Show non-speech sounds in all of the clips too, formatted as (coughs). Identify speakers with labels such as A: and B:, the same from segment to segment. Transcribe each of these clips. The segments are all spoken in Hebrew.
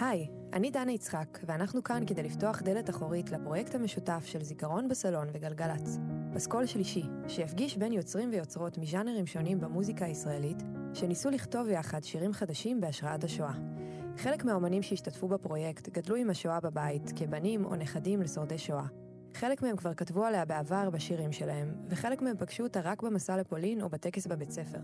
A: היי, אני דנה יצחק, ואנחנו כאן כדי לפתוח דלת אחורית לפרויקט המשותף של זיכרון בסלון וגלגלצ. פסקול שלישי, שיפגיש בין יוצרים ויוצרות מז'אנרים שונים במוזיקה הישראלית, שניסו לכתוב יחד שירים חדשים בהשראת השואה. חלק מהאומנים שהשתתפו בפרויקט גדלו עם השואה בבית, כבנים או נכדים לשורדי שואה. חלק מהם כבר כתבו עליה בעבר בשירים שלהם, וחלק מהם פגשו אותה רק במסע לפולין או בטקס בבית ספר.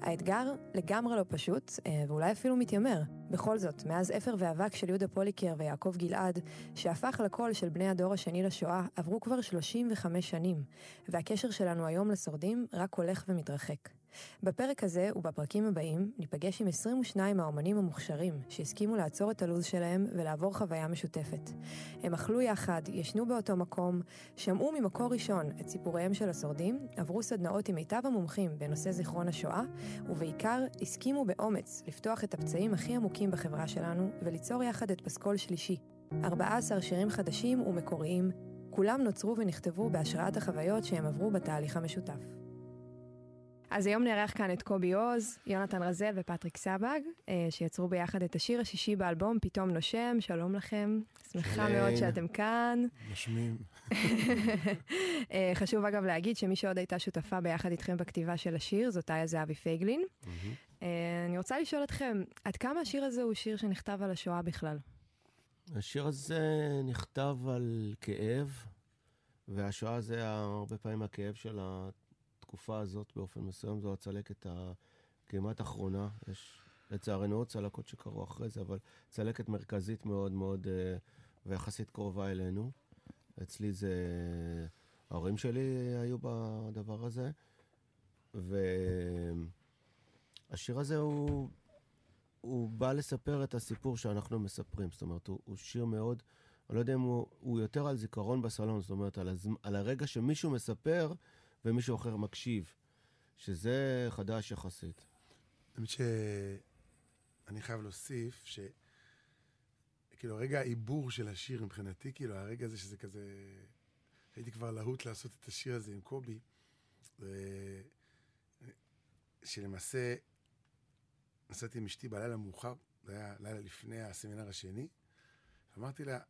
A: האתגר לגמרי לא פשוט, אה, ואולי אפילו מתיימר. בכל זאת, מאז אפר ואבק של יהודה פוליקר ויעקב גלעד, שהפך לקול של בני הדור השני לשואה, עברו כבר 35 שנים, והקשר שלנו היום לשורדים רק הולך ומתרחק. בפרק הזה ובפרקים הבאים ניפגש עם 22 האומנים המוכשרים שהסכימו לעצור את הלו"ז שלהם ולעבור חוויה משותפת. הם אכלו יחד, ישנו באותו מקום, שמעו ממקור ראשון את סיפוריהם של השורדים, עברו סדנאות עם מיטב המומחים בנושא זיכרון השואה, ובעיקר הסכימו באומץ לפתוח את הפצעים הכי עמוקים בחברה שלנו וליצור יחד את פסקול שלישי. 14 שירים חדשים ומקוריים, כולם נוצרו ונכתבו בהשראת החוויות שהם עברו בתהליך המשותף. אז היום נארח כאן את קובי עוז, יונתן רזל ופטריק סבג, אה, שיצרו ביחד את השיר השישי באלבום, פתאום נושם, שלום לכם. שמחה מאוד שאתם כאן.
B: נושמים. (laughs)
A: אה, חשוב אגב להגיד שמי שעוד הייתה שותפה ביחד איתכם בכתיבה של השיר, זאת איה זהבי פייגלין. אה, אני רוצה לשאול אתכם, עד כמה השיר הזה הוא שיר שנכתב על השואה בכלל?
B: השיר הזה נכתב על כאב, והשואה זה הרבה פעמים הכאב של התקופה הזאת באופן מסוים, זו הצלקת הכמעט אחרונה. יש לצערנו עוד צלקות שקרו אחרי זה, אבל צלקת מרכזית מאוד מאוד אה, ויחסית קרובה אלינו. אצלי זה... ההורים שלי היו בדבר הזה, והשיר הזה הוא, הוא בא לספר את הסיפור שאנחנו מספרים. זאת אומרת, הוא, הוא שיר מאוד, אני לא יודע אם הוא, הוא יותר על זיכרון בסלון, זאת אומרת, על, הז, על הרגע שמישהו מספר ומישהו אחר מקשיב, שזה חדש יחסית.
C: האמת שאני חייב להוסיף ש... כאילו, רגע העיבור של השיר מבחינתי, כאילו, הרגע הזה שזה כזה... הייתי כבר להוט לעשות את השיר הזה עם קובי, ו... שלמעשה נסעתי עם אשתי בלילה מאוחר, זה היה לילה לפני הסמינר השני, אמרתי לה,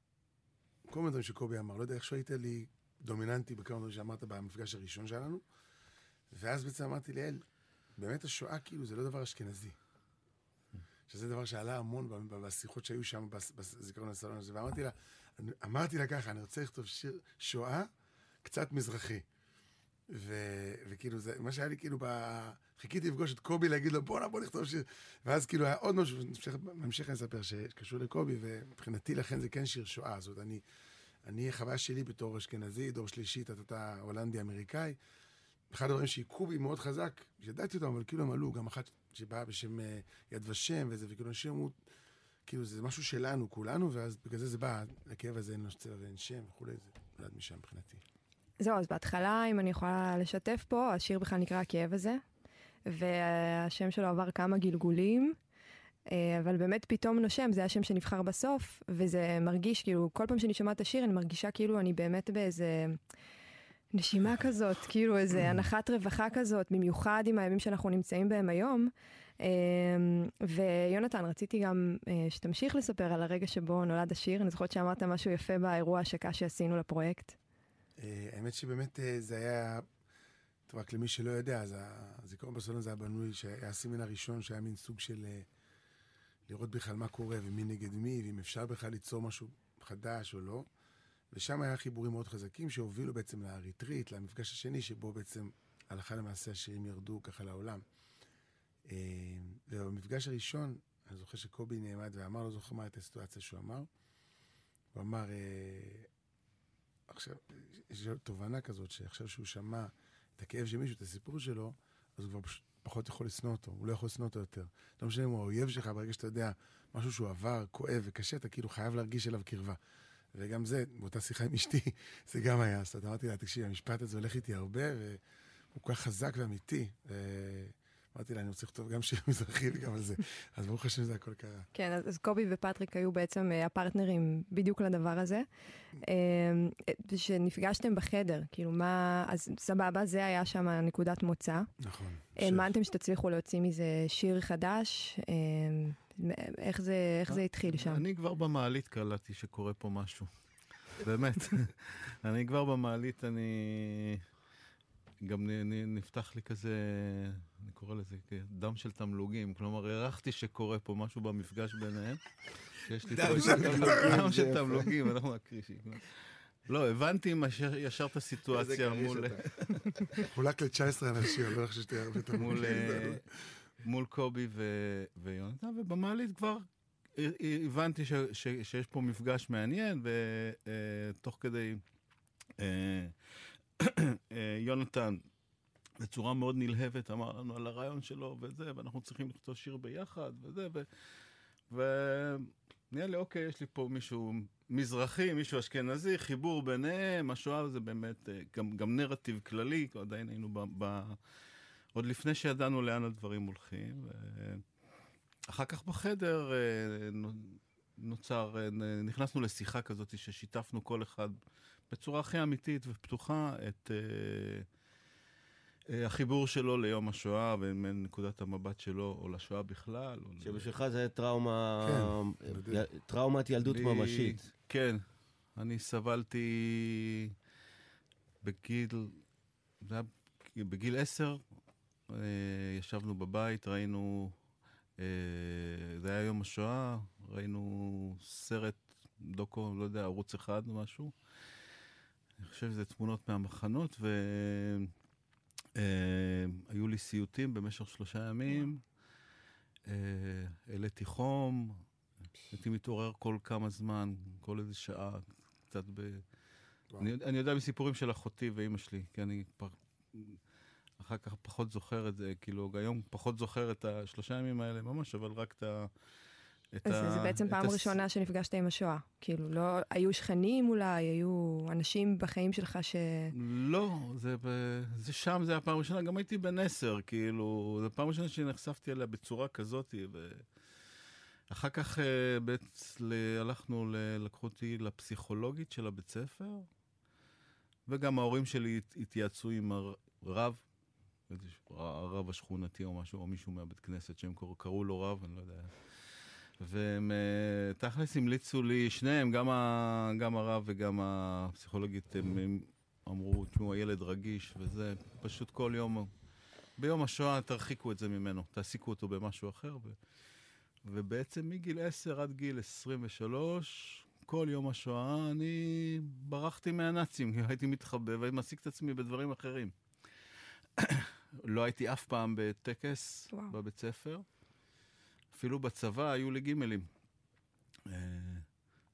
C: כל מיני דברים שקובי אמר, לא יודע איך שהיית לי דומיננטי בכמה דברים שאמרת במפגש הראשון שלנו, ואז בעצם אמרתי לאל, באמת השואה כאילו זה לא דבר אשכנזי. שזה דבר שעלה המון בשיחות שהיו שם בזיכרון הסלון הזה, ואמרתי לה, אמרתי לה ככה, אני רוצה לכתוב שיר שואה קצת מזרחי. ו, וכאילו זה, מה שהיה לי כאילו, ב... חיכיתי לפגוש את קובי להגיד לו בואנה בוא נכתוב שיר, ואז כאילו היה עוד משהו, בהמשך אני אספר שקשור לקובי, ומבחינתי לכן זה כן שיר שואה, זאת אומרת, אני, אני, חוויה שלי בתור אשכנזי, דור שלישי, אתה הולנדי אמריקאי, אחד הדברים שהיכו בי מאוד חזק, שידעתי אותם, אבל כאילו הם עלו, גם אחת שבאה בשם uh, יד ושם וזה, וכאילו אנשים אמרו, כאילו זה משהו שלנו, כולנו, ואז בגלל זה זה בא, הכאב הזה אין צבע ואין שם וכולי, זה נולד משם מבחינתי.
A: זהו, אז בהתחלה, אם אני יכולה לשתף פה, השיר בכלל נקרא הכאב הזה, והשם שלו עבר כמה גלגולים. אה, אבל באמת פתאום נושם, זה השם שנבחר בסוף, וזה מרגיש כאילו, כל פעם שאני שומעת את השיר, אני מרגישה כאילו אני באמת באיזה נשימה כזאת, (laughs) כאילו איזה הנחת רווחה כזאת, במיוחד עם הימים שאנחנו נמצאים בהם היום. אה, ויונתן, רציתי גם אה, שתמשיך לספר על הרגע שבו נולד השיר, אני זוכרת שאמרת משהו יפה באירוע השקה שעשינו לפרויקט.
C: האמת שבאמת זה היה... טוב, רק למי שלא יודע, אז הזיכרון בסלון זה היה בנוי, שהיה הסימן הראשון שהיה מין סוג של לראות בכלל מה קורה ומי נגד מי, ואם אפשר בכלל ליצור משהו חדש או לא. ושם היה חיבורים מאוד חזקים שהובילו בעצם לאריתרית, למפגש השני, שבו בעצם הלכה למעשה השירים ירדו ככה לעולם. אה, ובמפגש הראשון, אני זוכר שקובי נעמד ואמר, לא זוכר מה הייתה הסיטואציה שהוא אמר. הוא אמר, אה, עכשיו, יש תובנה כזאת, שעכשיו שהוא שמע את הכאב של מישהו, את הסיפור שלו, אז הוא כבר פשוט פחות יכול לשנוא אותו, הוא לא יכול לשנוא אותו יותר. לא משנה אם הוא האויב שלך, ברגע שאתה יודע משהו שהוא עבר, כואב וקשה, אתה כאילו חייב להרגיש אליו קרבה. וגם זה, באותה שיחה עם אשתי, (laughs) זה גם היה. אז אמרתי לה, תקשיבי, המשפט הזה הולך איתי הרבה, והוא כל כך חזק ואמיתי. אמרתי לה, אני רוצה לכתוב גם שיר מזרחי וגם על זה. (laughs) אז ברוך השם זה הכל קרה.
A: כן, אז, קובי ופטריק היו בעצם uh, הפרטנרים בדיוק לדבר הזה. Uh, שנפגשתם בחדר, כאילו מה, אז סבבה, זה היה שם נקודת מוצא.
C: נכון.
A: האמנתם שתצליחו להוציא מזה שיר חדש, uh, איך זה, איך זה התחיל שם?
D: אני כבר במעלית קלטתי שקורה פה משהו. באמת. (laughs) (laughs) אני כבר במעלית, אני... גם נפתח לי כזה, אני קורא לזה דם של תמלוגים. כלומר, הערכתי שקורה פה משהו במפגש ביניהם.
C: יש לי פה
D: דם של תמלוגים, אנחנו הקרישים. לא, הבנתי ישר את הסיטואציה מול...
C: חולק (laughs) ל-19 אנשים, אני לא חושב שתהיה הרבה תמלוגים.
D: מול קובי ויונתן, ובמעלית כבר הבנתי שיש פה מפגש מעניין, ותוך כדי אה, אה, יונתן, בצורה מאוד נלהבת, אמר לנו על הרעיון שלו וזה, ואנחנו צריכים לכתוב שיר ביחד וזה, ונראה לי, אוקיי, יש לי פה מישהו מזרחי, מישהו אשכנזי, חיבור ביניהם, השואה זה באמת אה, גם, גם נרטיב כללי, עדיין היינו ב... ב עוד לפני שידענו לאן הדברים הולכים. אחר כך בחדר אה, נוצר, אה, נכנסנו לשיחה כזאת ששיתפנו כל אחד בצורה הכי אמיתית ופתוחה את uh, החיבור שלו ליום השואה ומנקודת המבט שלו, או לשואה בכלל.
B: שבשבילך זה טראומה, כן, טראומת ילדות לי, ממשית.
D: כן, אני סבלתי בגיל, זה היה בגיל עשר, ישבנו בבית, ראינו אה, זה היה יום השואה, ראינו סרט, דוקו, לא יודע, ערוץ אחד או משהו. אני חושב שזה תמונות מהמחנות, והיו אה, לי סיוטים במשך שלושה ימים. אה, העליתי חום, הייתי מתעורר כל כמה זמן, כל איזה שעה, קצת ב... אני, אני יודע מסיפורים של אחותי ואימא שלי, כי אני פר... אחר כך פחות זוכר את זה, כאילו, היום פחות זוכר את השלושה ימים האלה ממש, אבל רק את ה...
A: את אז ה... זה בעצם פעם הס... ראשונה שנפגשת עם השואה. כאילו, לא, היו שכנים אולי, היו אנשים בחיים שלך ש...
D: לא, זה, זה שם, זה הפעם הראשונה, גם הייתי בן עשר, כאילו, זו פעם ראשונה שנחשפתי אליה בצורה כזאת, ו... אחר כך uh, בעצם הלכנו. לקחו אותי לפסיכולוגית של הבית ספר, וגם ההורים שלי התייעצו עם הרב הרב השכונתי או משהו, או מישהו מהבית כנסת שהם קראו לו רב, אני לא יודע. והם אה, תכלס המליצו לי, שניהם, גם, ה, גם הרב וגם הפסיכולוגית, הם, הם אמרו, תשמעו, הילד רגיש וזה, פשוט כל יום, ביום השואה תרחיקו את זה ממנו, תעסיקו אותו במשהו אחר. ו, ובעצם מגיל 10 עד גיל 23, כל יום השואה אני ברחתי מהנאצים, (laughs) הייתי מתחבא ומעסיק את עצמי בדברים אחרים. (coughs) לא הייתי אף פעם בטקס וואו. בבית ספר. אפילו בצבא היו לי גימלים. אה,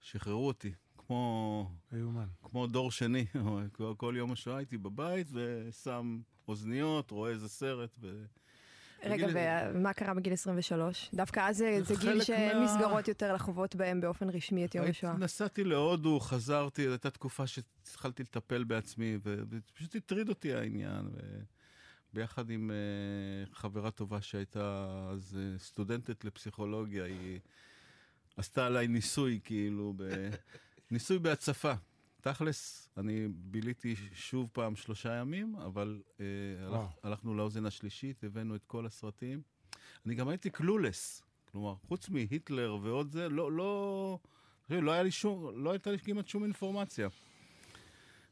D: שחררו אותי, כמו...
C: איומן.
D: כמו דור שני. (laughs) כל יום השואה הייתי בבית ושם אוזניות, רואה איזה סרט. ו...
A: רגע, בגיל... ומה קרה בגיל 23? דווקא אז זה, זה גיל שאין מה... יותר לחוות בהם באופן רשמי את יום השואה.
D: נסעתי להודו, חזרתי, זו הייתה תקופה שהתחלתי לטפל בעצמי, ופשוט הטריד אותי העניין. ו... ביחד עם uh, חברה טובה שהייתה אז uh, סטודנטית לפסיכולוגיה, היא עשתה עליי ניסוי, כאילו, ב... (laughs) ניסוי בהצפה. תכלס, אני ביליתי שוב פעם שלושה ימים, אבל uh, הלכ, הלכנו לאוזן השלישית, הבאנו את כל הסרטים. אני גם הייתי קלולס, כלומר, חוץ מהיטלר ועוד זה, לא, לא, לא, היה לי שום, לא הייתה לי כמעט שום אינפורמציה.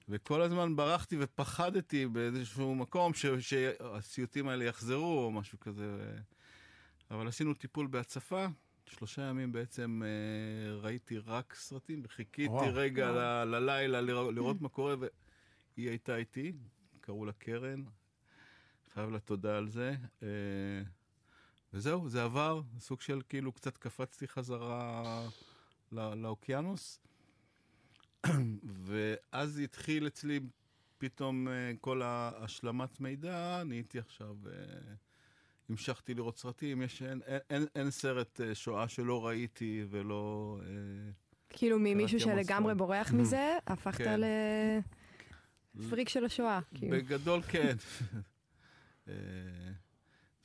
D: וכל הזמן ברחתי ופחדתי באיזשהו מקום ש, שהסיוטים האלה יחזרו או משהו כזה. אבל עשינו טיפול בהצפה, שלושה ימים בעצם אה, ראיתי רק סרטים, וחיכיתי וואו, רגע וואו. ל, ללילה לראות, לראות מה קורה, והיא הייתה איתי, קראו לה קרן, חייב לה תודה על זה. אה, וזהו, זה עבר, סוג של כאילו קצת קפצתי חזרה לא, לאוקיינוס. ואז התחיל אצלי פתאום אה, כל ההשלמת מידע, נהייתי עכשיו, אה, המשכתי לראות סרטים, יש, אין, אין, אין סרט אה, שואה שלא ראיתי ולא...
A: כאילו ממישהו שלגמרי בורח מזה, (laughs) הפכת כן. לפריק של השואה.
D: כאילו. בגדול (laughs) כן.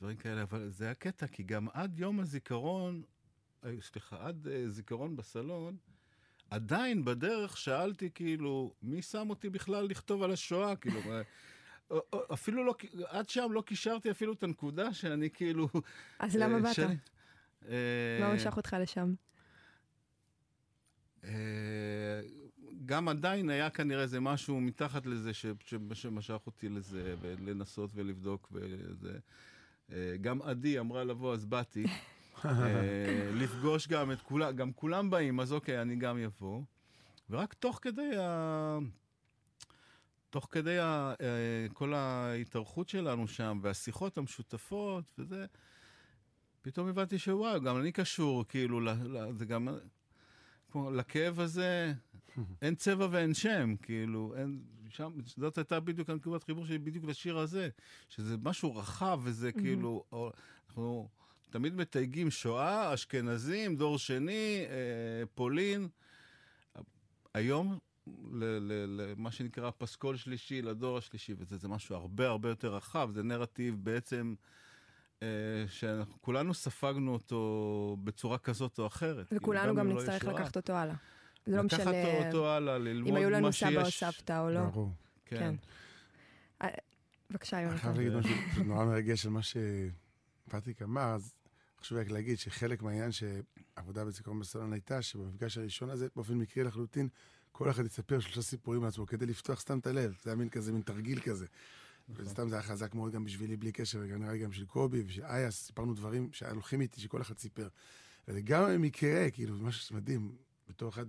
D: דברים כאלה, אבל זה הקטע, כי גם עד יום הזיכרון, סליחה, עד זיכרון בסלון, עדיין בדרך שאלתי, כאילו, מי שם אותי בכלל לכתוב על השואה? כאילו, אפילו לא, עד שם לא קישרתי אפילו את הנקודה שאני כאילו...
A: אז למה אה, באת? מה משך אותך לשם?
D: גם עדיין היה כנראה איזה משהו מתחת לזה ש, ש, שמשך אותי לזה, ולנסות ולבדוק וזה. גם עדי אמרה לבוא, אז באתי. לפגוש גם את כולם, גם כולם באים, אז אוקיי, אני גם אבוא. ורק תוך כדי ה... תוך כדי ה... כל ההתארכות שלנו שם, והשיחות המשותפות וזה, פתאום הבנתי שוואו, גם אני קשור, כאילו, זה גם... כמו, לכאב הזה אין צבע ואין שם, כאילו, אין, שם, זאת הייתה בדיוק הנקודת חיבור שלי בדיוק לשיר הזה, שזה משהו רחב וזה כאילו, אנחנו תמיד מתייגים שואה, אשכנזים, דור שני, אה, פולין. היום, למה שנקרא פסקול שלישי, לדור השלישי, וזה זה משהו הרבה הרבה יותר רחב, זה נרטיב בעצם... אה, שכולנו ספגנו אותו בצורה כזאת או אחרת.
A: וכולנו כאילו, גם לא נצטרך לקחת אותו הלאה.
D: זה לא משנה... לקחת אותו הלאה, ללמוד מה שיש.
A: אם היו לנו סבא או סבתא או לא.
C: ברור.
D: כן. כן.
A: אה, בבקשה, יונתן.
C: אני חייב להגיד משהו נורא מרגש על מה שפטריק אמר, אז חשוב רק להגיד שחלק מהעניין שעבודה בזיכרון בסלון הייתה, שבמפגש הראשון הזה, באופן מקרי לחלוטין, כל אחד יספר שלושה סיפורים לעצמו כדי לפתוח סתם את הלב. זה היה מין כזה, מין תרגיל כזה. נכון. וסתם זה היה חזק מאוד גם בשבילי, בלי קשר, וגם נראה לי גם של קובי ושל איה, סיפרנו דברים שהולכים איתי, שכל אחד סיפר. וזה גם במקרה, כאילו, זה משהו מדהים, בתור אחד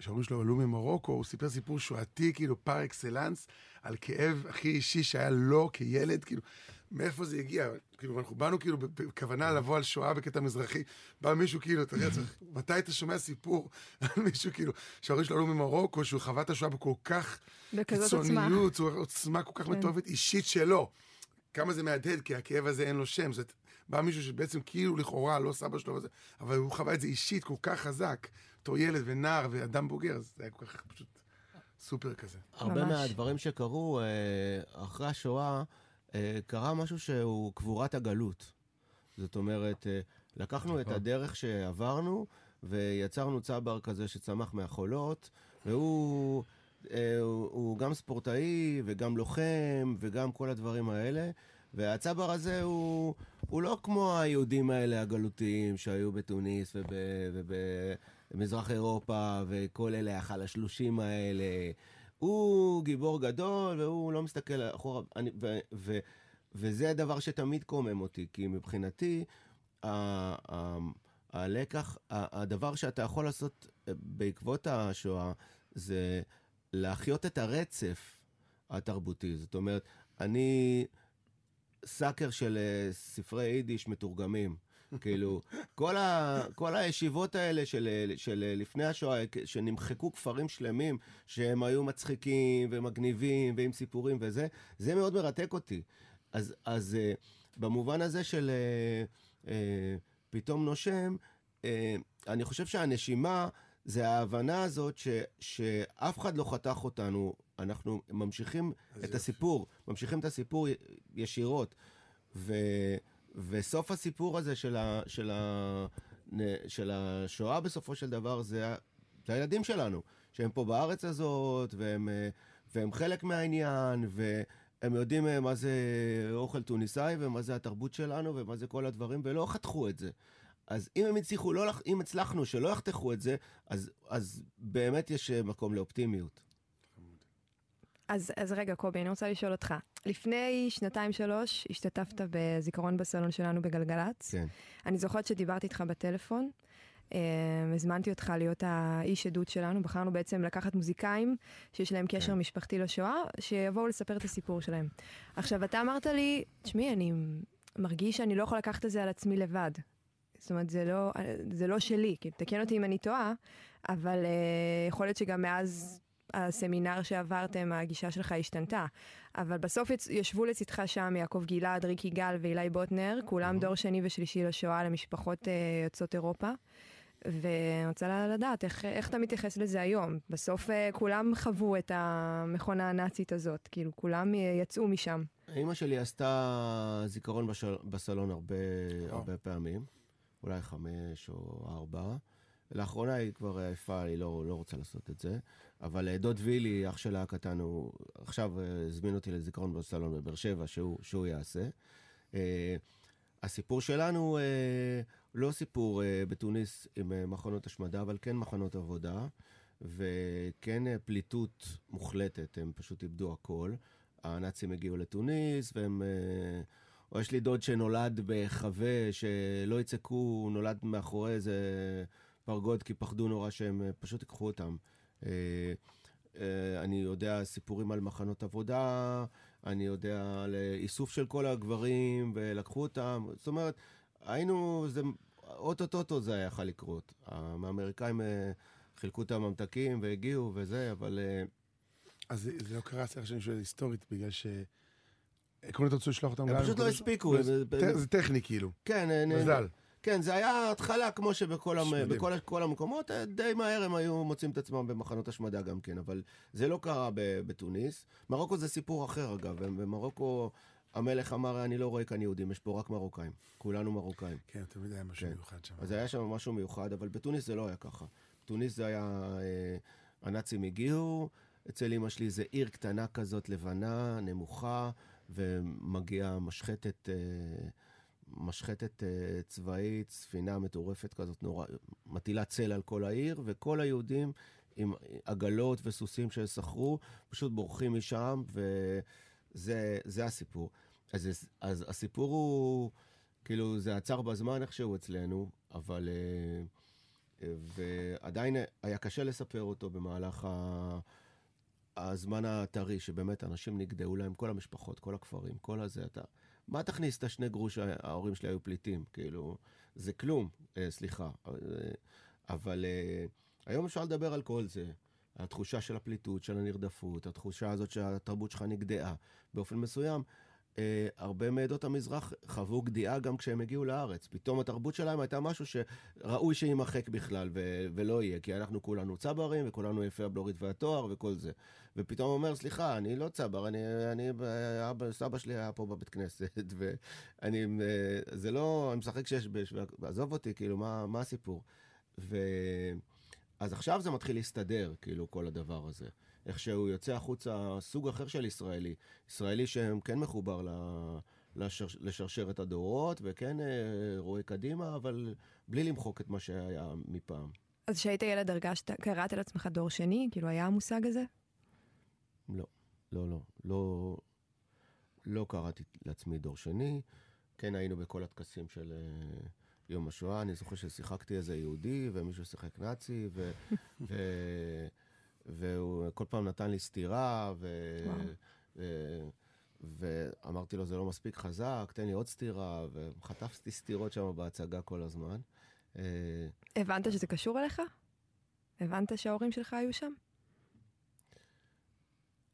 C: שההורים שלו עלו ממרוקו, הוא סיפר סיפור שואתי, כאילו, פר אקסלנס, על כאב הכי אישי שהיה לו כילד, כאילו, מאיפה זה הגיע? כאילו, אנחנו באנו כאילו בכוונה לבוא על שואה בקטע מזרחי, בא מישהו כאילו, אתה יודע, צריך, מתי אתה שומע סיפור על מישהו כאילו, שההורים שלו עלו ממרוקו, שהוא חווה את השואה בכל כך קיצוניות, עוצמה כל כך כן. מטורפת אישית שלו. כמה זה מהדהד, כי הכאב הזה אין לו שם. זאת בא מישהו שבעצם כאילו לכאורה לא סבא שלו, וזה, אבל הוא חווה את זה אישית כל כך חזק, בתור ילד ונער ואדם בוגר, אז זה היה כל כך פשוט סופר כזה.
B: הרבה ממש. מהדברים שקרו אה, אחרי השואה, אה, קרה משהו שהוא קבורת הגלות. זאת אומרת, אה, לקחנו את נכון. הדרך שעברנו, ויצרנו צבר כזה שצמח מהחולות, והוא הוא, הוא גם ספורטאי, וגם לוחם, וגם כל הדברים האלה. והצבר הזה הוא, הוא לא כמו היהודים האלה הגלותיים שהיו בתוניס ובמזרח אירופה וכל אלה החלשלושים האלה. הוא גיבור גדול והוא לא מסתכל אחורה. אני, ו, ו, וזה הדבר שתמיד קומם אותי, כי מבחינתי, ה, ה, הלקח, הדבר שאתה יכול לעשות בעקבות השואה, זה להחיות את הרצף התרבותי. זאת אומרת, אני סאקר של uh, ספרי יידיש מתורגמים. כאילו, כל, ה, כל הישיבות האלה של, של לפני השואה, שנמחקו כפרים שלמים, שהם היו מצחיקים ומגניבים ועם סיפורים וזה, זה מאוד מרתק אותי. אז, אז uh, במובן הזה של uh, uh, פתאום נושם, uh, אני חושב שהנשימה זה ההבנה הזאת ש, שאף אחד לא חתך אותנו, אנחנו ממשיכים את יופי. הסיפור, ממשיכים את הסיפור ישירות. ו, וסוף הסיפור הזה של, ה, של, ה, של השואה בסופו של דבר זה, זה הילדים שלנו, שהם פה בארץ הזאת, והם, והם חלק מהעניין, והם יודעים מה זה אוכל טוניסאי, ומה זה התרבות שלנו, ומה זה כל הדברים, ולא חתכו את זה. אז אם הם הצליחו, לא, אם הצלחנו שלא יחתכו את זה, אז, אז באמת יש מקום לאופטימיות.
A: אז, אז רגע, קובי, אני רוצה לשאול אותך. לפני שנתיים-שלוש השתתפת בזיכרון בסלון שלנו בגלגלצ.
B: כן.
A: אני זוכרת שדיברתי איתך בטלפון. Uh, הזמנתי אותך להיות האיש עדות שלנו, בחרנו בעצם לקחת מוזיקאים שיש להם קשר כן. משפחתי לשואה, שיבואו לספר את הסיפור שלהם. עכשיו, אתה אמרת לי, תשמעי, אני מרגיש שאני לא יכול לקחת את זה על עצמי לבד. זאת אומרת, זה לא, זה לא שלי, כי תקן אותי אם אני טועה, אבל uh, יכול להיות שגם מאז הסמינר שעברתם, הגישה שלך השתנתה. אבל בסוף ישבו לצדך שם יעקב גלעד, ריקי גל ואילי בוטנר, כולם דור שני ושלישי לשואה למשפחות uh, יוצאות אירופה. ואני רוצה לדעת איך, איך אתה מתייחס לזה היום. בסוף uh, כולם חוו את המכונה הנאצית הזאת, כאילו כולם יצאו משם.
B: אימא שלי עשתה זיכרון בשל... בסלון הרבה, הרבה פעמים. אולי חמש או ארבע. לאחרונה היא כבר עייפה, היא לא, לא רוצה לעשות את זה. אבל אה, דוד וילי, אח שלה הקטן, הוא עכשיו אה, הזמין אותי לזיכרון בסלון בבאר שבע, שהוא, שהוא יעשה. אה, הסיפור שלנו אה, לא סיפור בתוניס עם מחנות השמדה, אבל כן מחנות עבודה, וכן פליטות מוחלטת, הם פשוט איבדו הכל. הנאצים הגיעו לתוניס, והם... או יש לי דוד שנולד בחווה, שלא יצעקו, הוא נולד מאחורי איזה פרגוד, כי פחדו נורא שהם פשוט ייקחו אותם. אה, אה, אני יודע סיפורים על מחנות עבודה, אני יודע על אה, איסוף של כל הגברים, ולקחו אותם. זאת אומרת, היינו, זה, אוטוטוטו זה היה יכול לקרות. האמריקאים חילקו את הממתקים והגיעו וזה, אבל...
C: אז זה, זה לא קרה, סליחה שאני שואל היסטורית, בגלל ש... עקרונית רצו לשלוח אותם...
B: הם פשוט לא הספיקו.
C: זה,
B: זה-
C: טכני כאילו,
B: כן,
C: מזל.
B: כן, זה היה התחלה כמו שבכל המ... בכל, כל המקומות, אה, די מהר הם היו מוצאים את עצמם במחנות השמדה גם כן, אבל זה לא קרה בתוניס. מרוקו זה סיפור אחר אגב, במרוקו המלך אמר, אני לא רואה כאן יהודים, יש פה רק מרוקאים, כולנו מרוקאים.
C: כן, תמיד היה משהו
B: כן.
C: מיוחד שם.
B: אז היה שם משהו מיוחד, אבל בתוניס זה לא היה ככה. בתוניס זה היה, אה, הנאצים הגיעו, אצל אמא שלי זה עיר קטנה כזאת, לבנה, נמוכה, ומגיעה משחטת, אה, משחטת אה, צבאית, ספינה מטורפת כזאת, נורא, מטילה צל על כל העיר, וכל היהודים עם עגלות וסוסים שסחרו, פשוט בורחים משם, וזה זה הסיפור. אז, אז הסיפור הוא, כאילו, זה עצר בזמן איכשהו אצלנו, אבל... אה, ועדיין היה קשה לספר אותו במהלך ה... הזמן הטרי, שבאמת אנשים נגדעו להם, כל המשפחות, כל הכפרים, כל הזה, אתה... מה תכניס את השני גרוש ההורים שלי היו פליטים? כאילו, זה כלום, אה, סליחה. אה, אבל אה, היום אפשר לדבר על כל זה. התחושה של הפליטות, של הנרדפות, התחושה הזאת שהתרבות שלך נגדעה. באופן מסוים, אה, הרבה מעדות המזרח חוו גדיעה גם כשהם הגיעו לארץ. פתאום התרבות שלהם הייתה משהו שראוי שיימחק בכלל ו- ולא יהיה, כי אנחנו כולנו צברים וכולנו יפי הבלורית והתואר וכל זה. ופתאום אומר, סליחה, אני לא צבר, אני, אני, אבא, סבא שלי היה פה בבית כנסת, (laughs) ואני, אה, זה לא, אני משחק שש בש, עזוב אותי, כאילו, מה, מה הסיפור? ו... אז עכשיו זה מתחיל להסתדר, כאילו, כל הדבר הזה. איך שהוא יוצא החוצה, סוג אחר של ישראלי. ישראלי שהם כן מחובר ל... לשר... לשרשרת הדורות, וכן אה, רואה קדימה, אבל בלי למחוק את מה שהיה מפעם.
A: אז כשהיית ילד הרגשת, קראת לעצמך דור שני? כאילו, היה המושג הזה?
B: לא, לא, לא. לא, לא קראתי לעצמי דור שני. כן היינו בכל הטקסים של אה, יום השואה. אני זוכר ששיחקתי איזה יהודי, ומישהו שיחק נאצי, ו... (laughs) ו... והוא כל פעם נתן לי סטירה, ו...
A: וואו.
B: ו... ואמרתי לו, זה לא מספיק חזק, תן לי עוד סטירה, וחטפתי סטירות שם בהצגה כל הזמן. אה,
A: הבנת שזה קשור אליך? הבנת שההורים שלך היו שם?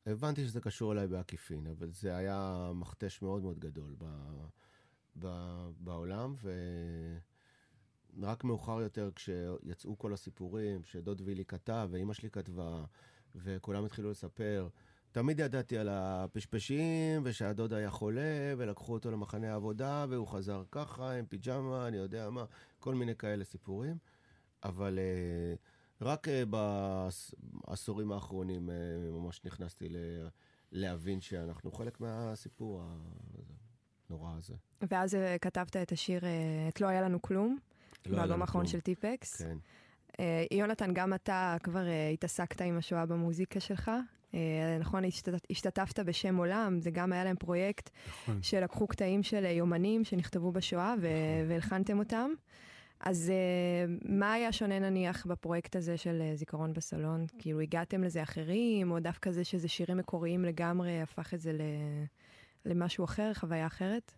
B: הבנתי שזה קשור אליי בעקיפין, אבל זה היה מכתש מאוד מאוד גדול ב, ב, בעולם, ורק מאוחר יותר, כשיצאו כל הסיפורים, שדוד וילי כתב, ואימא שלי כתבה, וכולם התחילו לספר, תמיד ידעתי על הפשפשים, ושהדוד היה חולה, ולקחו אותו למחנה העבודה, והוא חזר ככה, עם פיג'מה, אני יודע מה, כל מיני כאלה סיפורים. אבל אה, רק אה, בעשורים האחרונים אה, ממש נכנסתי ל- להבין שאנחנו חלק מהסיפור הנורא הזה.
A: ואז כתבת את השיר "את לא היה לנו כלום",
B: לא לנו
A: האחרון. של טיפקס.
B: כן.
A: אה, יונתן, גם אתה כבר אה, התעסקת עם השואה במוזיקה שלך. אה, נכון, השתת- השתתפת בשם עולם, זה גם היה להם פרויקט
C: נכון.
A: שלקחו קטעים של יומנים שנכתבו בשואה ו- והלחנתם אותם. אז אה, מה היה שונה נניח בפרויקט הזה של אה, זיכרון בסלון? כאילו הגעתם לזה אחרים, או דווקא זה שזה שירים מקוריים לגמרי הפך את זה ל- למשהו אחר, חוויה אחרת?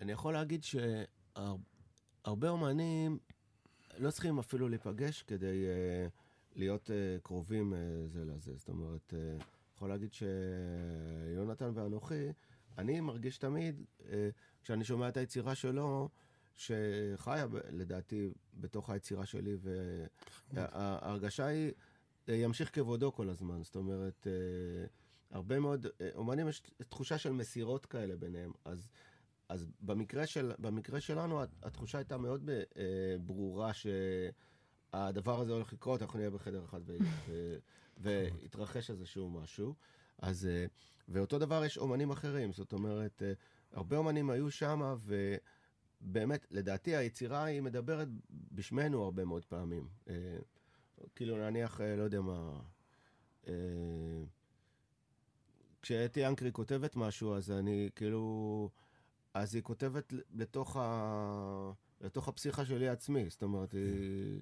B: אני יכול להגיד שהרבה אומנים לא צריכים אפילו להיפגש כדי uh, להיות uh, קרובים uh, זה לזה. זאת אומרת, uh, יכול להגיד שיונתן ואנוכי, אני מרגיש תמיד, uh, כשאני שומע את היצירה שלו, שחיה לדעתי בתוך היצירה שלי, וההרגשה היא, אה, ימשיך כבודו כל הזמן. זאת אומרת, אה, הרבה מאוד, אומנים יש תחושה של מסירות כאלה ביניהם, אז... אז במקרה, של, במקרה שלנו, התחושה הייתה מאוד אה, ברורה שהדבר הזה הולך לקרות, אנחנו נהיה בחדר אחד ו- ויתרחש איזשהו משהו. אז, אה, ואותו דבר יש אומנים אחרים, זאת אומרת, אה, הרבה אומנים היו שם, ובאמת, לדעתי היצירה היא מדברת בשמנו הרבה מאוד פעמים. כאילו, נניח, לא יודע מה, כשאתי אנקרי כותבת משהו, אז אני כאילו... אז היא כותבת לתוך, ה... לתוך הפסיכה שלי עצמי, זאת אומרת, היא...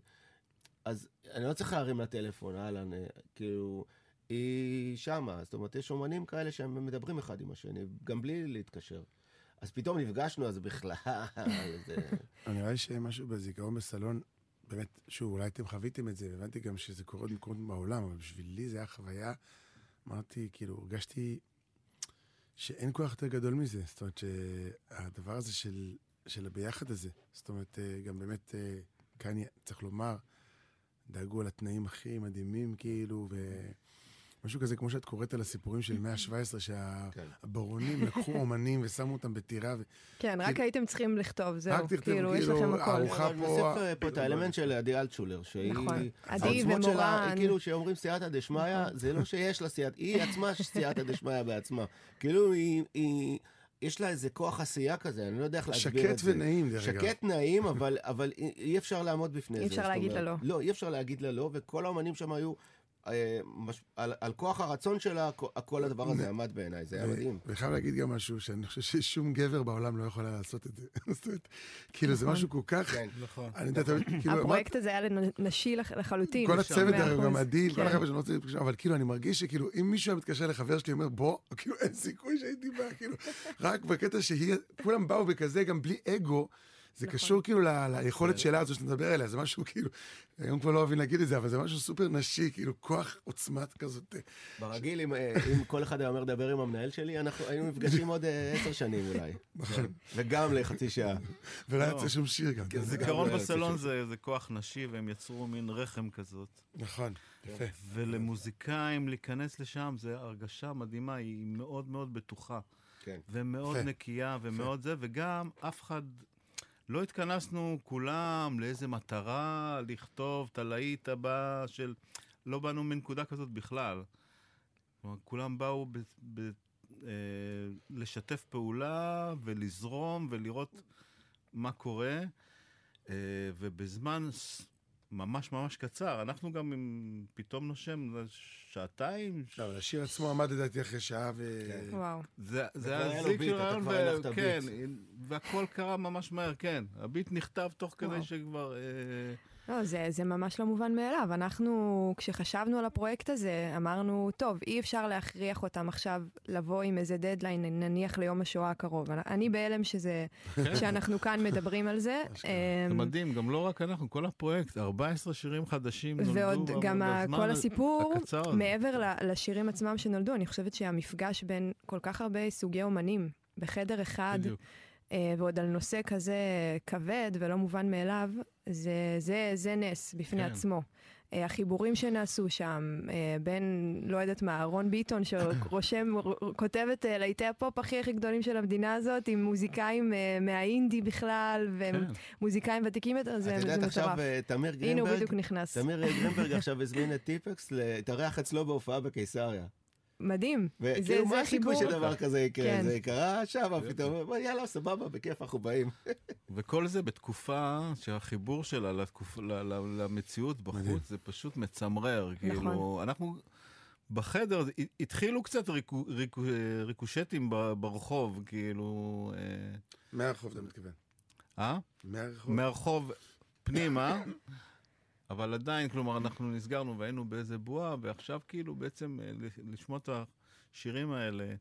B: אז אני לא צריך להרים לטלפון, אהלן, כאילו, היא שמה. זאת אומרת, יש אומנים כאלה שהם מדברים אחד עם השני, גם בלי להתקשר. אז פתאום נפגשנו, אז בכלל... (laughs)
C: נראה לי שמשהו בזיכרון בסלון, באמת, שוב, אולי אתם חוויתם את זה, הבנתי גם שזה קורה במקומות בעולם, אבל בשבילי זה היה חוויה, אמרתי, כאילו, הרגשתי שאין כוח יותר גדול מזה. זאת אומרת, שהדבר הזה של, של הביחד הזה, זאת אומרת, אה, גם באמת, אה, כאן צריך לומר, דאגו על התנאים הכי מדהימים, כאילו, ו... משהו כזה, כמו שאת קוראת על הסיפורים של מאה ה-17, שהברונים לקחו אומנים ושמו אותם בטירה.
A: כן, רק הייתם צריכים לכתוב, זהו, כאילו, יש כאילו, לכם הכל.
C: ארוחה פה...
B: נוסיף פה את האלמנט של עדי אלטשולר, שהיא...
A: נכון, עדי ומורן.
B: כאילו, כשאומרים סייעתא דשמיא, זה לא שיש לה סייעתא, היא עצמה סייעתא דשמיא בעצמה. כאילו, היא... יש לה איזה כוח עשייה כזה, אני לא יודע איך להסביר את
C: זה. שקט ונעים,
B: דרך אגב. שקט נעים, אבל, אבל אי אפשר לעמוד בפני זה.
A: אי אפשר להגיד לה לא.
B: לא, אי אפשר להגיד לה לא, וכל האומנים שם היו אה, על, על כוח הרצון שלה, כל הדבר הזה עמד בעיניי, זה היה מדהים.
C: וחייב להגיד גם משהו, שאני חושב ששום גבר בעולם לא יכול היה לעשות את זה. (laughs) זאת אומרת, כאילו, זה נכון. משהו כל כך...
B: כן, נכון.
A: כאילו, הפרויקט הזה היה נשי לחלוטין.
C: כל הצוות הרי גם מדהים, כל כן. החבר'ה שאני רוצה להתקשר, אבל כאילו, אני מרגיש שכאילו, אם מישהו היה מתקשר לחבר שלי, אומר, בוא, (laughs) כאילו, אין סיכוי שהייתי בא, כאילו, רק בקטע שהיא, כולם באו בכזה, גם בלי אגו. זה נכון. קשור כאילו ל, ליכולת כן. שלה הזו שאתה מדבר עליה, זה משהו כאילו, היום כבר לא אוהבים להגיד את זה, אבל זה משהו סופר נשי, כאילו כוח עוצמת כזאת.
B: ברגיל, אם, אה, אם כל אחד היה אומר לדבר עם המנהל שלי, אנחנו היינו נפגשים עוד אה, עשר שנים אולי. נכון. וגם לחצי שעה.
C: ולא יצא לא. שום שיר גם. כן,
D: זיכרון לא בסלון זה כוח נשי, והם יצרו מין רחם כזאת.
C: נכון, יפה.
D: ולמוזיקאים להיכנס לשם, זה הרגשה מדהימה, היא מאוד מאוד בטוחה. כן. ומאוד נקייה ומאוד זה, וגם אף אחד לא התכנסנו כולם לאיזה מטרה לכתוב את הלהיט הבא של... לא באנו מנקודה כזאת בכלל. כולם באו ב... ב... אה, לשתף פעולה ולזרום ולראות מה קורה, אה, ובזמן ממש ממש קצר. אנחנו גם עם פתאום נושם שעתיים.
C: לא, אבל השיר עצמו עמד לדעתי אחרי שעה ו...
A: כן. וואו.
D: זה היה זיק של רעיון, כן, והכל קרה ממש מהר, כן. הביט נכתב תוך כדי שכבר...
A: לא, זה, זה ממש לא מובן מאליו. אנחנו, כשחשבנו על הפרויקט הזה, אמרנו, טוב, אי אפשר להכריח אותם עכשיו לבוא עם איזה דדליין, נניח ליום השואה הקרוב. אני בהלם שזה. (laughs) שאנחנו כאן מדברים על זה.
D: זה אמ, מדהים, גם לא רק אנחנו, כל הפרויקט, 14 שירים חדשים נולדו
A: ועוד גם כל הסיפור, מעבר לשירים עצמם שנולדו, אני חושבת שהמפגש בין כל כך הרבה סוגי אומנים בחדר אחד, בדיוק. אה, ועוד על נושא כזה כבד ולא מובן מאליו, זה, זה, זה נס בפני כן. עצמו. אה, החיבורים שנעשו שם, אה, בין, לא יודעת מה, רון ביטון שרושם, כותב את להיטי הפופ הכי הכי גדולים של המדינה הזאת, עם מוזיקאים מהאינדי בכלל, ומוזיקאים כן. ותיקים יותר, זה מטורף. את יודעת עכשיו,
B: תמיר גרינברג,
A: הנה הוא בדיוק נכנס.
B: תמיר גרינברג (laughs) עכשיו הזמין את טיפקס להתארח אצלו בהופעה בקיסריה.
A: מדהים.
B: וכאילו, מה הסיכוי שדבר כזה יקרה? כן. זה קרה שם, פתאום, יאללה, סבבה, בכיף, אנחנו באים. (laughs)
D: וכל זה בתקופה שהחיבור שלה לתקופ... למציאות בחוץ, זה פשוט מצמרר. נכון. כאילו, אנחנו... בחדר התחילו קצת ריקו, ריקו, ריקושטים ברחוב, כאילו...
C: אה, מהרחוב אתה מתכוון.
D: אה?
C: מהרחוב.
D: מהרחוב פנימה. (laughs) אבל עדיין, כלומר, אנחנו נסגרנו והיינו באיזה בועה, ועכשיו כאילו בעצם אה, לשמוע את השירים האלה,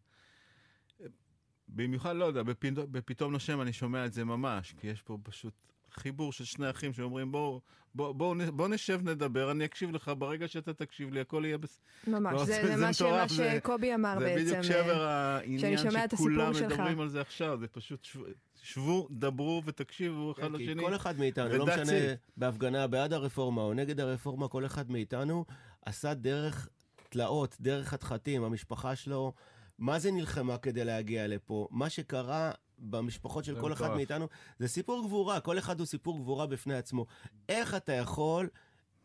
D: במיוחד, לא יודע, בפתאום, בפתאום נושם אני שומע את זה ממש, כי יש פה פשוט חיבור של שני אחים שאומרים, בואו בוא, בוא, בוא נשב נדבר, אני אקשיב לך, ברגע שאתה תקשיב לי, הכל יהיה בסדר.
A: ממש, לא, זה, זה, זה מה שקובי אמר
D: זה
A: בעצם.
D: זה בדיוק שבר העניין שכולם מדברים על זה עכשיו, זה פשוט שו, שבו, דברו ותקשיבו אחד כן, לשני.
B: כל אחד מאיתנו, לא משנה בהפגנה בעד הרפורמה או נגד הרפורמה, כל אחד מאיתנו עשה דרך תלאות, דרך חתחתים, המשפחה שלו, מה זה נלחמה כדי להגיע לפה? מה שקרה במשפחות של כל אחד מאיתנו, זה סיפור גבורה, כל אחד הוא סיפור גבורה בפני עצמו. איך אתה יכול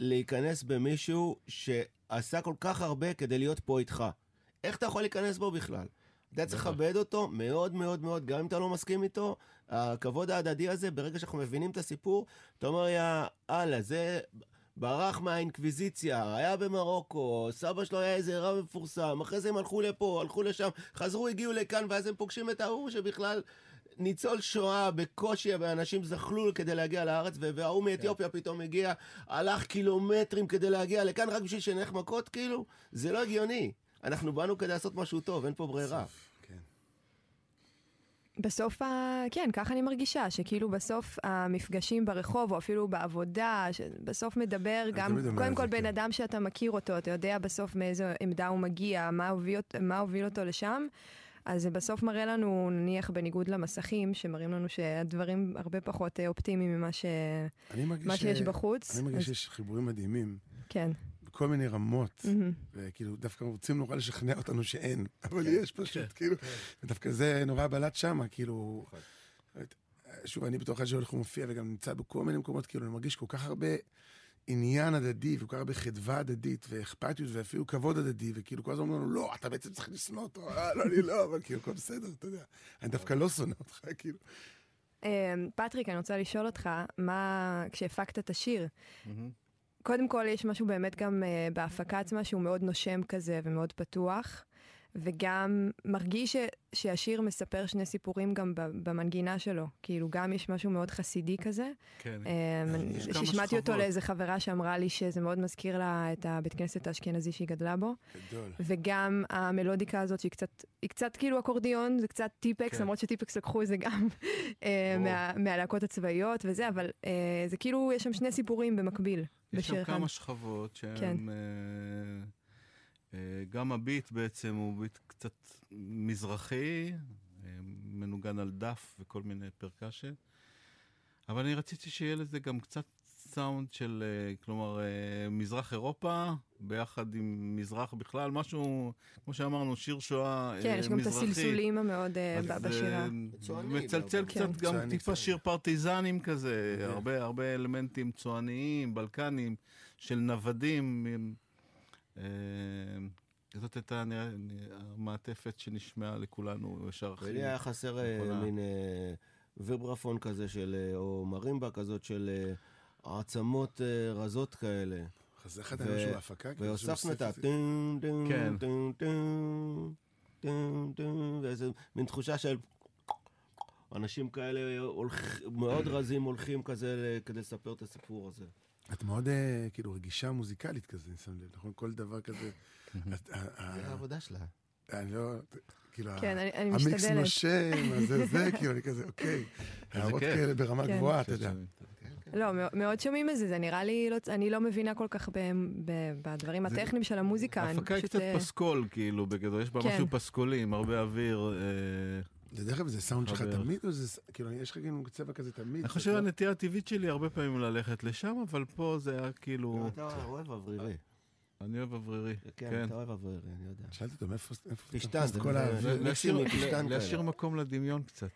B: להיכנס במישהו שעשה כל כך הרבה כדי להיות פה איתך? איך אתה יכול להיכנס בו בכלל? אתה צריך לכבד אותו מאוד מאוד מאוד, גם אם אתה לא מסכים איתו, הכבוד ההדדי הזה, ברגע שאנחנו מבינים את הסיפור, אתה אומר, יא אללה, זה ברח מהאינקוויזיציה, היה במרוקו, סבא שלו היה איזה רב מפורסם, אחרי זה הם הלכו לפה, הלכו לשם, חזרו, הגיעו לכאן, ואז הם פוגשים את ההוא שבכלל... ניצול שואה בקושי, ואנשים זחלו כדי להגיע לארץ, וההוא מאתיופיה פתאום הגיע, הלך קילומטרים כדי להגיע לכאן רק בשביל שנלך מכות, כאילו? זה לא הגיוני. אנחנו באנו כדי לעשות משהו טוב, אין פה ברירה.
C: כן.
A: בסוף, ה... כן, ככה אני מרגישה, שכאילו בסוף המפגשים ברחוב, או אפילו בעבודה, בסוף מדבר גם, קודם כל
C: זה,
A: בן
C: כן.
A: אדם שאתה מכיר אותו, אתה יודע בסוף מאיזו עמדה הוא מגיע, מה הוביל, מה הוביל אותו לשם. אז זה בסוף מראה לנו, נניח בניגוד למסכים, שמראים לנו שהדברים הרבה פחות אה, אופטימיים ממה ש...
C: אני מרגיש
A: מה
C: ש-
A: שיש בחוץ.
C: אני מרגיש
A: אז-
C: שיש חיבורים מדהימים,
A: כן.
C: בכל מיני רמות,
A: מהמם.
C: וכאילו דווקא רוצים נורא לשכנע אותנו שאין, (laughs) אבל יש פשוט, כאילו, ודווקא זה נורא בלט שמה, כאילו, שוב, אני בתור אחד שהולך ומופיע וגם נמצא בכל מיני מקומות, כאילו, אני מרגיש כל כך הרבה עניין הדדי, וכל כך הרבה חדווה הדדית, ואכפתיות, ואפילו כבוד הדדי, וכאילו כל הזמן אומרים לנו, לא, אתה בעצם צריך לשנוא אותו, אה, לא, אני לא, אבל כאילו, הכל בסדר, אתה יודע. אני דווקא לא שונא אותך, כאילו.
A: אה, פטריק, אני רוצה לשאול אותך, מה, כשהפקת את השיר, קודם כל יש משהו באמת גם uh, בהפקה עצמה שהוא מאוד נושם כזה ומאוד פתוח, וגם מרגיש ש, שהשיר מספר שני סיפורים גם במנגינה שלו. כאילו, גם יש משהו מאוד חסידי כזה.
D: כן. כמה
A: ששמעתי אותו. לאיזה חברה שאמרה לי שזה מאוד מזכיר לה את הבית כנסת האשכנזי שהיא גדלה בו.
C: גדול.
A: וגם המלודיקה הזאת שהיא קצת, היא קצת כאילו אקורדיון, זה קצת טיפקס,
D: כן.
A: למרות שטיפקס לקחו את זה גם אה. מה- מהלהקות הצבאיות וזה, אבל אה, זה כאילו, יש שם שני סיפורים במקביל.
D: יש שם. כמה שכבות שהן...
A: כן.
D: אה, גם הביט בעצם הוא ביט קצת מזרחי, אה, מנוגן על דף וכל מיני פרקשן. אבל אני רציתי שיהיה לזה גם קצת סאונד של, אה, כלומר, מזרח אירופה, ביחד עם מזרח בכלל, משהו, כמו שאמרנו, שיר שואה
A: כן,
D: אה,
A: יש גם את
D: מזרחי.
A: הסלסולים המאוד בשירה.
D: מצלצל. קצת
A: כן.
D: גם
C: צועני
D: טיפה. שיר פרטיזנים כזה,
C: כן.
D: הרבה הרבה אלמנטים צועניים, בלקנים, של נוודים. אה, זאת הייתה המעטפת שנשמעה לכולנו ישר הכי...
B: ולי היה חסר אה. מין אה, ויברפון כזה של, או מרימבה כזאת של עצמות רזות כאלה.
C: אז איך אתה משהו בהפקה? כאילו,
B: והוספנו את ה...
C: מוסיף
B: טום, טום,
D: כן.
B: טום, טום, טום, טום, ואיזה מין תחושה של... אנשים כאלה. מאוד רזים הולכים כזה כדי לספר את הסיפור הזה.
C: את מאוד אה, כאילו רגישה מוזיקלית כזה, אני שם לב, נכון? כל דבר כזה. (laughs) את- ה- ה-
B: זה העבודה שלה.
C: אני לא, כאילו,
A: כן, אני אני
C: המיקס
A: משתדלת.
C: נושם, אז זה זה, (laughs) כאילו, אני כזה, אוקיי. הערות. כאלה ברמה
A: כן.
C: גבוהה, אתה יודע.
A: לא, מאו- מאוד שומעים את זה, זה נראה לי, לא- אני לא מבינה כל כך ב- ב- בדברים
D: זה-
A: הטכניים של המוזיקה. אני
D: ההפקה היא
A: פשוט,
D: קצת
A: אה,
D: פסקול, כאילו, בגדול, יש בה
A: כן.
D: משהו פסקולי, עם הרבה אוויר. אה,
C: דרך אגב, זה סאונד שלך. תמיד, או זה, כאילו, יש לך כאילו צבע כזה תמיד?
D: אני
C: זה
D: חושב
C: לא-
D: הנטייה הטבעית שלי הרבה פעמים ללכת לשם, אבל פה זה היה כאילו...
B: אתה אוהב אוורירי.
D: אני אוהב אוורירי.
B: כן,
D: כן.
B: אתה אוהב אוורירי, אני יודע.
C: שאלתי אותו, מאיפה
B: פשטן, זה-
C: כל
B: זה-
C: האוויר?
B: זה-
D: להשאיר- מקום לדמיון קצת.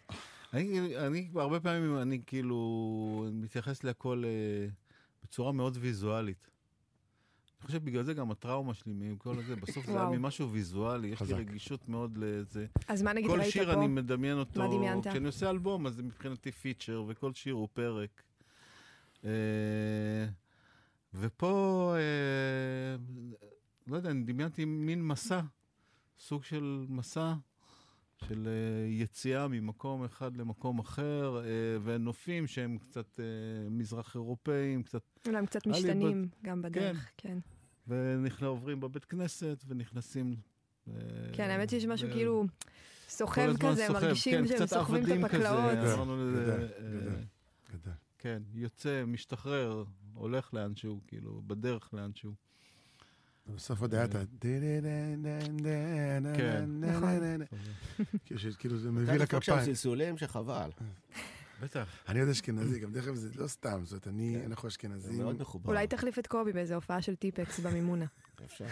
D: אני, אני הרבה פעמים, אני כאילו מתייחס להכל אה, בצורה מאוד ויזואלית. אני חושב בגלל זה גם הטראומה שלי מכל הזה, בסוף זה היה. ממשהו ויזואלי, יש לי. רגישות מאוד לזה.
A: אז מה נגיד
D: כל
A: ראית
D: שיר
A: פה?
D: אני מדמיין אותו,
A: מה דמיינת?
D: כשאני עושה אלבום, אז זה מבחינתי פיצ'ר, וכל שיר הוא פרק. אה, ופה, אה, לא יודע, אני דמיינתי מין מסע, סוג של מסע, של אה, יציאה ממקום אחד למקום אחר, ונופים שהם קצת מזרח אירופאים, קצת,
A: אולי הם קצת משתנים גם בדרך, כן.
D: ועוברים בבית כנסת ונכנסים. אה,
A: כן, האמת שיש משהו כאילו סוחב כזה, מרגישים
D: כן,
A: שהם סוחבים את הפקלאות.
D: אה,
C: גדול. גדול.
D: כן, יוצא, משתחרר, הולך לאנשהו, כאילו, בדרך לאנשהו.
C: בסוף עוד היה את ה...
D: כן.
C: כאילו ש- כאילו זה
B: אתה
C: מביא
B: דופק שם
C: לכפיים.
B: סלסולים שחבל.
D: בטח.
C: אני עוד אשכנזי, גם דרך אגב זה לא סתם, זאת אני,
B: כן.
C: אנחנו
B: זה
C: אשכנזים.
B: מאוד מחובר.
A: אולי תחליף את קובי באיזו הופעה של טיפקס במימונה. (laughs)
B: אפשר.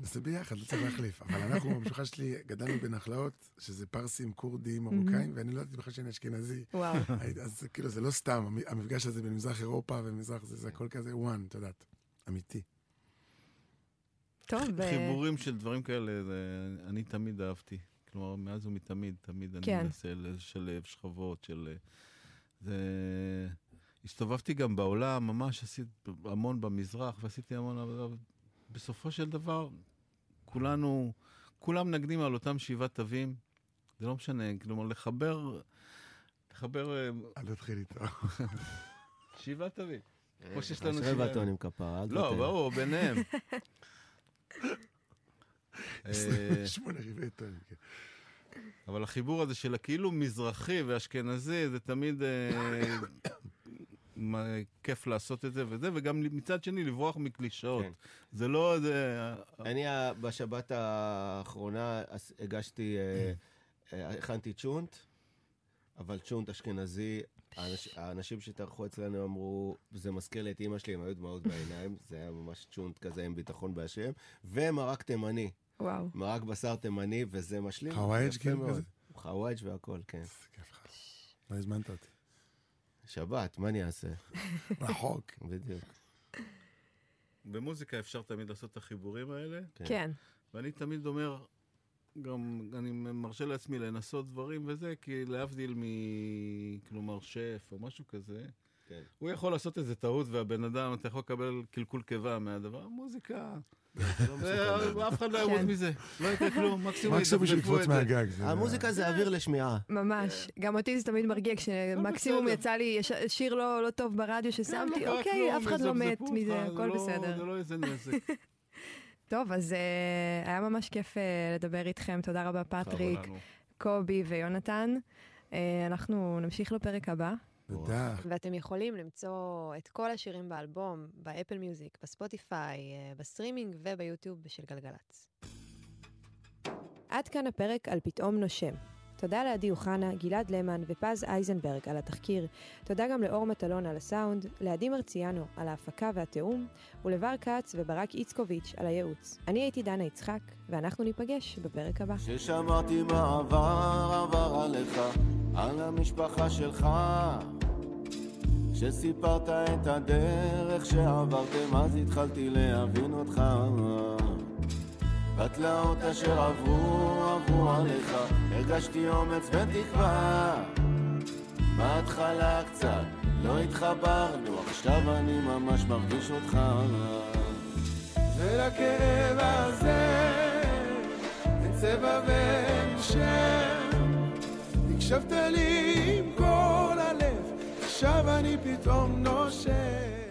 C: נעשה ביחד, לא צריך להחליף. אבל אנחנו, במשפחה שלי, גדלנו בנחלאות, שזה פרסים, כורדים, מרוקאים, ואני לא ידעתי בכלל שאני אשכנזי.
A: וואו.
C: אז כאילו זה לא סתם, המ- המפגש הזה בין מזרח אירופה ומזרח זה, זה הכל כזה וואן, את יודעת, אמיתי.
A: טוב, אה,
D: חיבורים של דברים כאלה, זה, אני תמיד אהבתי. כלומר, מאז ומתמיד, תמיד אני
A: כן.
D: מנסה לשלב שכבות של... אה, זה... הסתובבתי גם בעולם, ממש עשיתי המון במזרח, ועשיתי המון עבודה. בסופו של דבר, כולנו, כולם נגנים על אותם שבעה תווים. זה לא משנה, כלומר, לחבר, לחבר אה,
C: אל תתחיל איתו. (laughs)
D: שבעה תווים. כמו שיש לנו
B: יש
D: שבעה.
B: רבע טון עם כפרה, אל
D: לא,
B: תוותר.
D: ברור, ביניהם. (laughs) אה,
C: שמונה רבעי טון. כן.
D: אבל החיבור הזה של הכאילו מזרחי ואשכנזי, זה תמיד אה, כיף לעשות את זה וזה, וגם מצד שני לברוח מקלישאות.
B: כן.
D: זה לא איזה...
B: אני בשבת האחרונה הגשתי, אה, אה, הכנתי צ'ונט, אבל צ'ונט אשכנזי. האנש- האנשים שהתארחו אצלנו אמרו, זה מזכיר לי את אימא שלי, הם היו דמעות בעיניים, זה היה ממש צ'ונט כזה עם ביטחון בהשם, ומרק תימני,
A: וואו.
B: מרק בשר תימני, וזה משלים.
C: חוואג' כאילו. כזה?
B: חוואג' והכל, כן.
C: איזה כיף לך. לא הזמנת אותי.
B: שבת, מה אני אעשה?
C: רחוק. (laughs)
B: בדיוק.
D: במוזיקה אפשר תמיד לעשות את החיבורים האלה,
B: כן.
A: כן.
D: ואני תמיד אומר, גם אני מרשה לעצמי לנסות דברים וזה, כי להבדיל מ... כלומר, שף או משהו כזה,
B: כן.
D: הוא יכול לעשות איזה טעות, והבן אדם, אתה יכול לקבל קלקול קיבה מהדבר. מוזיקה,
B: לא
D: זה-
B: מסוכן.
D: אף אחד לא ימות
A: כן.
D: מזה. לא יקרה כלום, (laughs) מקסימום זה.
C: מהגג.
B: המוזיקה זה אוויר לשמיעה.
A: ממש. גם אותי זה תמיד מרגיע, כשמקסימום. יצא לי שיר לא לא טוב ברדיו ששמתי,
D: לא
A: אוקיי, אף אחד לא מת מזה, הכל
D: לא-
A: בסדר.
D: זה לא איזה (laughs) נזק.
A: טוב, אז אה, היה ממש כיף אה, לדבר איתכם. תודה רבה, פטריק. קובי ויונתן. אה, אנחנו נמשיך לפרק הבא,
C: בטח.
A: ואתם יכולים למצוא את כל השירים באלבום, באפל מיוזיק, בספוטיפיי, אה, בסטרימינג וביוטיוב של גלגלצ. עד כאן הפרק על פתאום נושם. תודה לעדי אוחנה, גלעד למן ופז אייזנברג על התחקיר. תודה גם לאור מטלון על הסאונד, לעדי מרציאנו על ההפקה והתיאום, ולבר כץ וברק איצקוביץ' על הייעוץ. אני הייתי דנה יצחק, ואנחנו ניפגש בפרק הבא.
B: ששמעתי מה עבר, עליך, על המשפחה שלך. שסיפרת את הדרך שעברתם, אז התחלתי להבין אותך. בתלאות אשר עברו, עברו עליך, הרגשתי אומץ ותקווה. בהתחלה קצת לא התחברנו, עכשיו אני ממש מרגיש אותך. ולכאב הזה אין צבע ואין שם. הקשבת לי עם כל הלב, עכשיו אני פתאום נושם.